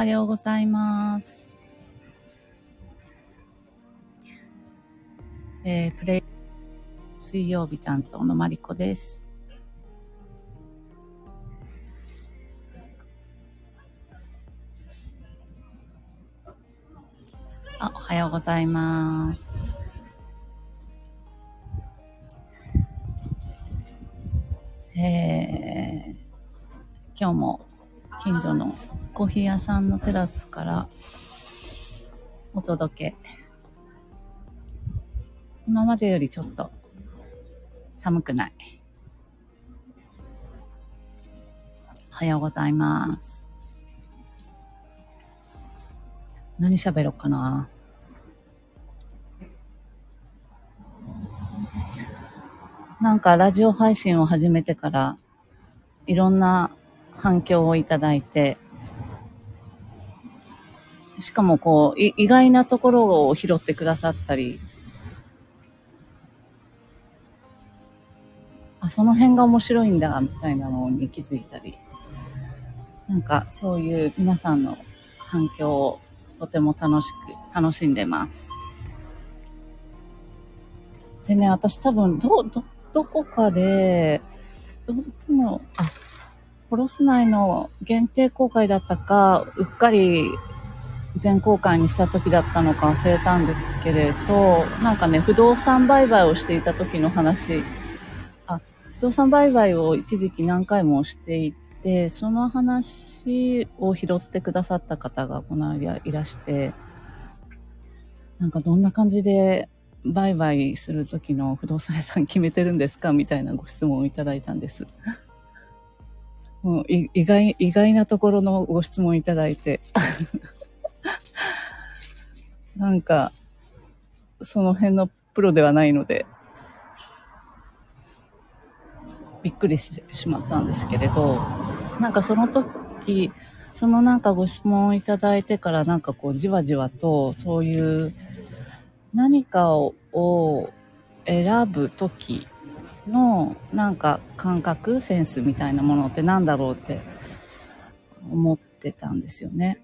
はようございます。えー、プレイ水曜日担当のマリコです。あ、おはようございます。えー、今日も近所のコーヒー屋さんのテラスからお届け。今までよりちょっと寒くない。おはようございます。何喋ろうかな。なんかラジオ配信を始めてからいろんな反響をいただいて、しかもこう、意外なところを拾ってくださったり、あ、その辺が面白いんだ、みたいなのに気づいたり、なんかそういう皆さんの反響をとても楽しく、楽しんでます。でね、私多分、ど、ど、どこかで、ど、でも、あ、コロス内の限定公開だったか、うっかり全公開にした時だったのか忘れたんですけれど、なんかね、不動産売買をしていた時の話、あ、不動産売買を一時期何回もしていて、その話を拾ってくださった方がこの間いらして、なんかどんな感じで売買する時の不動産屋さん決めてるんですかみたいなご質問をいただいたんです。もう意外、意外なところのご質問いただいて。なんか、その辺のプロではないので、びっくりししまったんですけれど、なんかその時、そのなんかご質問をいただいてからなんかこうじわじわとそういう何かを選ぶ時のなんか感覚センスみたいなものって何だろうって思ってたんですよね。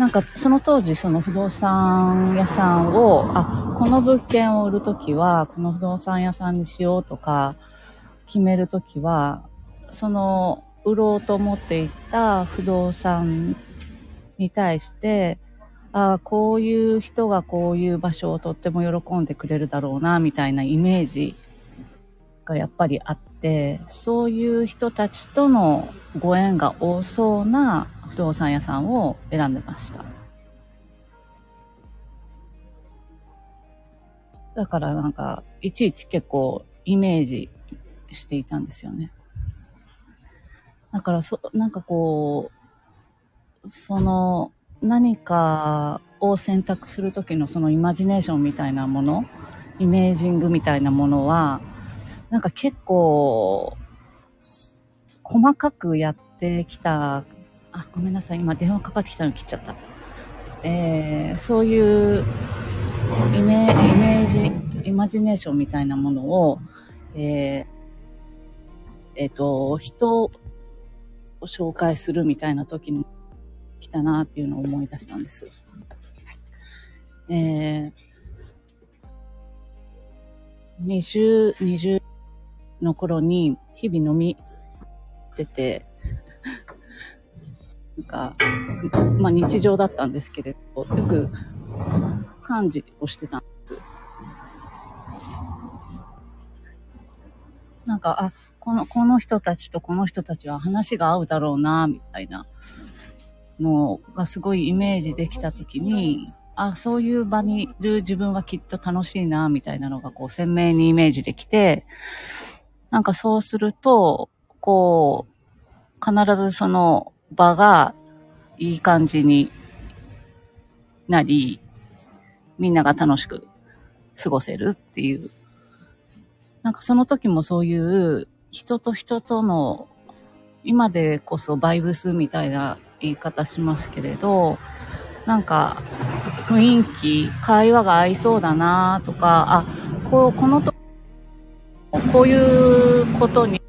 なんかその当時その不動産屋さんを、あ、この物件を売るときはこの不動産屋さんにしようとか決めるときは、その売ろうと思っていた不動産に対してああ、こういう人がこういう場所をとっても喜んでくれるだろうな、みたいなイメージがやっぱりあって、そういう人たちとのご縁が多そうな不動産屋さんを選んでました。だからなんか、いちいち結構イメージしていたんですよね。だからそ、なんかこう、その、何かを選択する時のそのイマジネーションみたいなもの、イメージングみたいなものは、なんか結構、細かくやってきた、あ、ごめんなさい、今電話かかってきたの切っちゃった。えー、そういうイメージ、イマジネーションみたいなものを、えー、えっ、ー、と、人を紹介するみたいな時にたなっていうのを思い出したんです。えー、20、20の頃に日々飲みてて、なんか、まあ日常だったんですけれど、よく漢字をしてたんです。なんか、あ、この、この人たちとこの人たちは話が合うだろうな、みたいなのがすごいイメージできたときに、あ、そういう場にいる自分はきっと楽しいな、みたいなのがこう鮮明にイメージできて、なんかそうすると、こう、必ずその場がいい感じになり、みんなが楽しく過ごせるっていう。なんかその時もそういう人と人との今でこそバイブスみたいな言い方しますけれど、なんか、雰囲気、会話が合いそうだなとか、あ、こう、このと、こういうことに、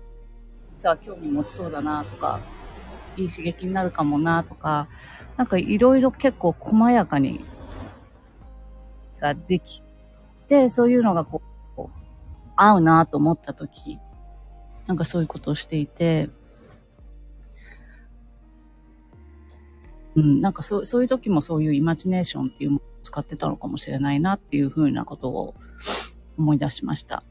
じゃあ興味持ちそうだなとか、いい刺激になるかもなとか、なんかいろいろ結構細やかに、ができて、そういうのがこう、合うなと思った時、なんかそういうことをしていて、うん、なんかそう、そういう時もそういうイマジネーションっていうものを使ってたのかもしれないなっていうふうなことを思い出しました。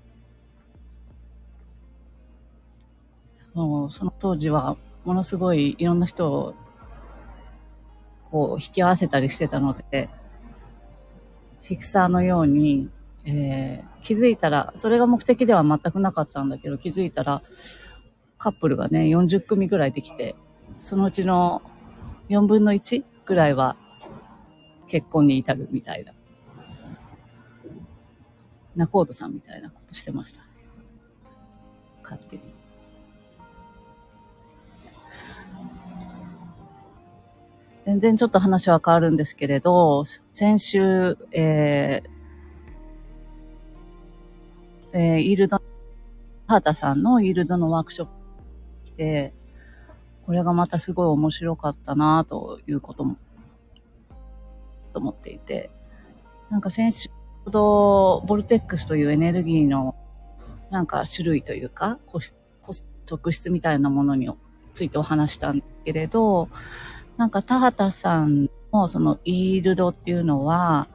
そうその当時はものすごいいろんな人をこう引き合わせたりしてたので、フィクサーのように、えー、気づいたら、それが目的では全くなかったんだけど、気づいたらカップルがね、40組ぐらいできて、そのうちの4分の1ぐらいは結婚に至るみたいな。仲人さんみたいなことしてました。勝手に。全然ちょっと話は変わるんですけれど、先週、えー、えー、イールド、ハータさんのイールドのワークショップ来て、これがまたすごい面白かったなということも、と思っていて、なんか先週ほど、ボルテックスというエネルギーの、なんか種類というか、特質みたいなものについてお話したんだけれど、なんか田畑さんのそのイールドっていうのは、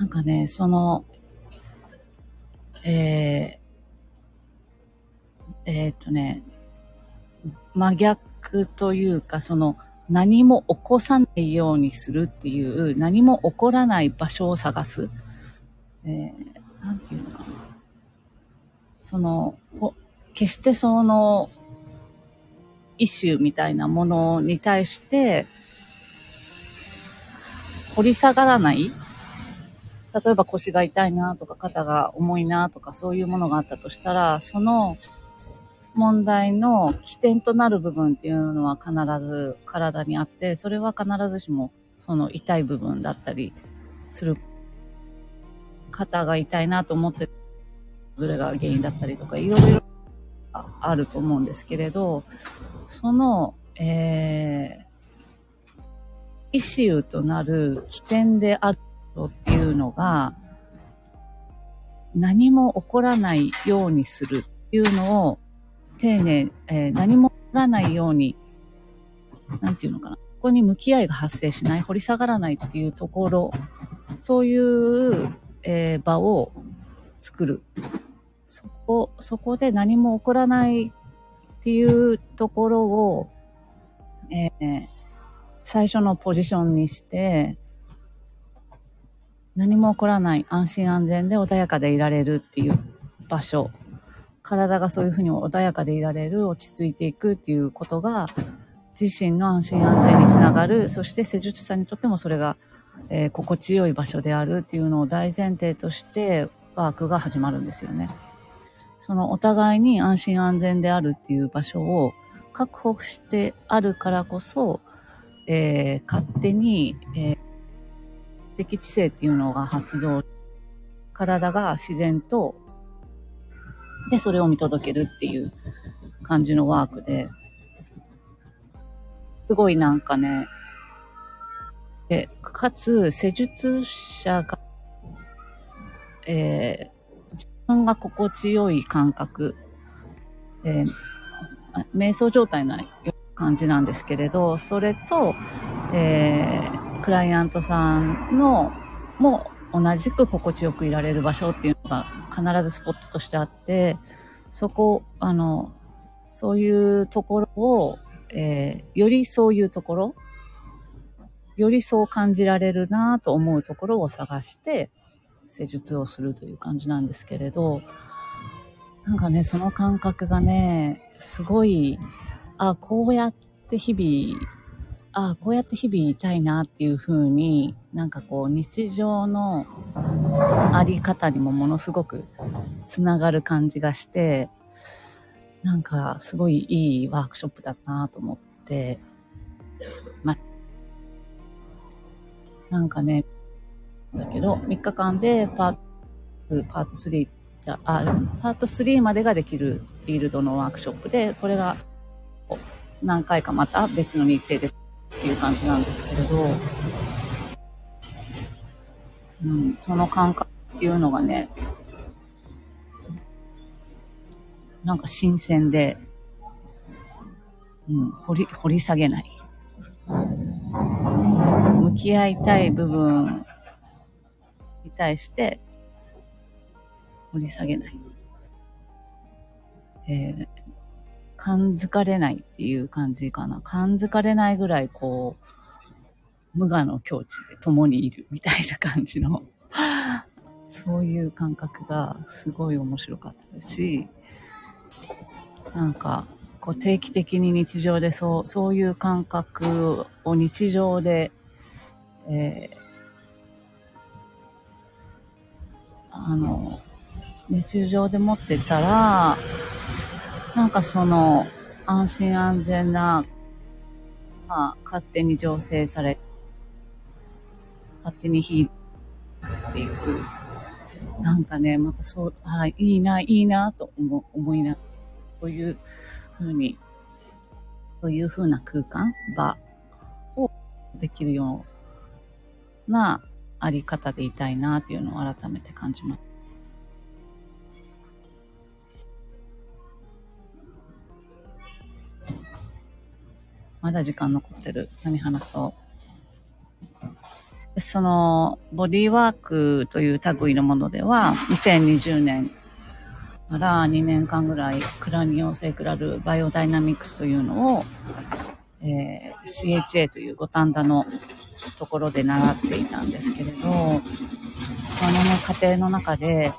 なんかね、その、えー、えー、っとね、真逆というか、その何も起こさないようにするっていう、何も起こらない場所を探す。えー、なんていうのかな。その、決してその、イシューみたいなものに対して、掘り下がらない例えば腰が痛いなとか肩が重いなとかそういうものがあったとしたら、その問題の起点となる部分っていうのは必ず体にあって、それは必ずしもその痛い部分だったりする。肩が痛いなと思って、ずれが原因だったりとか、いろいろあると思うんですけれど、その、えー、イシューとなる起点であるっていうのが、何も起こらないようにするっていうのを丁寧、えー、何も起こらないように、なんていうのかな。ここに向き合いが発生しない、掘り下がらないっていうところ、そういう、えー、場を作る。そこ、そこで何も起こらないっていうところを、えー、最初のポジションにして、何も起こらない安心安全で穏やかでいられるっていう場所体がそういうふうに穏やかでいられる、落ち着いていくっていうことが、自身の安心安全につながる、そして施術者にとってもそれが、えー、心地よい場所であるっていうのを大前提としてワークが始まるんですよね。そのお互いに安心安全であるっていう場所を確保してあるからこそ、えー、勝手に、えー、適知性っていうのが発動、体が自然とで、それを見届けるっていう感じのワークで、すごいなんかね、で、かつ、施術者が、えー、自分が心地よい感覚、えー、瞑想状態な感じなんですけれど、それと、えー、クライアントさんの、も同じく心地よくいられる場所っていうのが必ずスポットとしてあって、そこ、あの、そういうところを、えー、よりそういうところ、よりそう感じられるなと思うところを探して、施術をするという感じなんですけれど、なんかね、その感覚がね、すごい、あ、こうやって日々ああ、こうやって日々いたいなっていう風に、なんかこう日常のあり方にもものすごくつながる感じがして、なんかすごいいいワークショップだったなと思って、ま、なんかね、だけど、3日間でパート、パート3あ、パート3までができるフィールドのワークショップで、これが何回かまた別の日程でっていう感じなんですけれど、うん、その感覚っていうのがね、なんか新鮮で、うん、掘り、掘り下げない。向き合いたい部分に対して、掘り下げない。えー、感づかれないっていう感じかな。感づかれないぐらいこう、無我の境地で共にいるみたいな感じの そういう感覚がすごい面白かったですし、なんか、こう定期的に日常でそう、そういう感覚を日常で、えー、あの、日常で持ってたら、なんかその、安心安全な、まあ、勝手に醸成され、勝手に火っていう、なんかね、またそう、はい、いいな、いいな、と思思いな、そういうふうに、そういうふうな空間、場をできるようなあり方でいたいな、っていうのを改めて感じます。まだ時間残ってる。何話そう。その、ボディーワークという類のものでは、2020年から2年間ぐらい、クラニオセクラルバイオダイナミクスというのを、えー、CHA という五反田のところで習っていたんですけれど、その、過程の中で、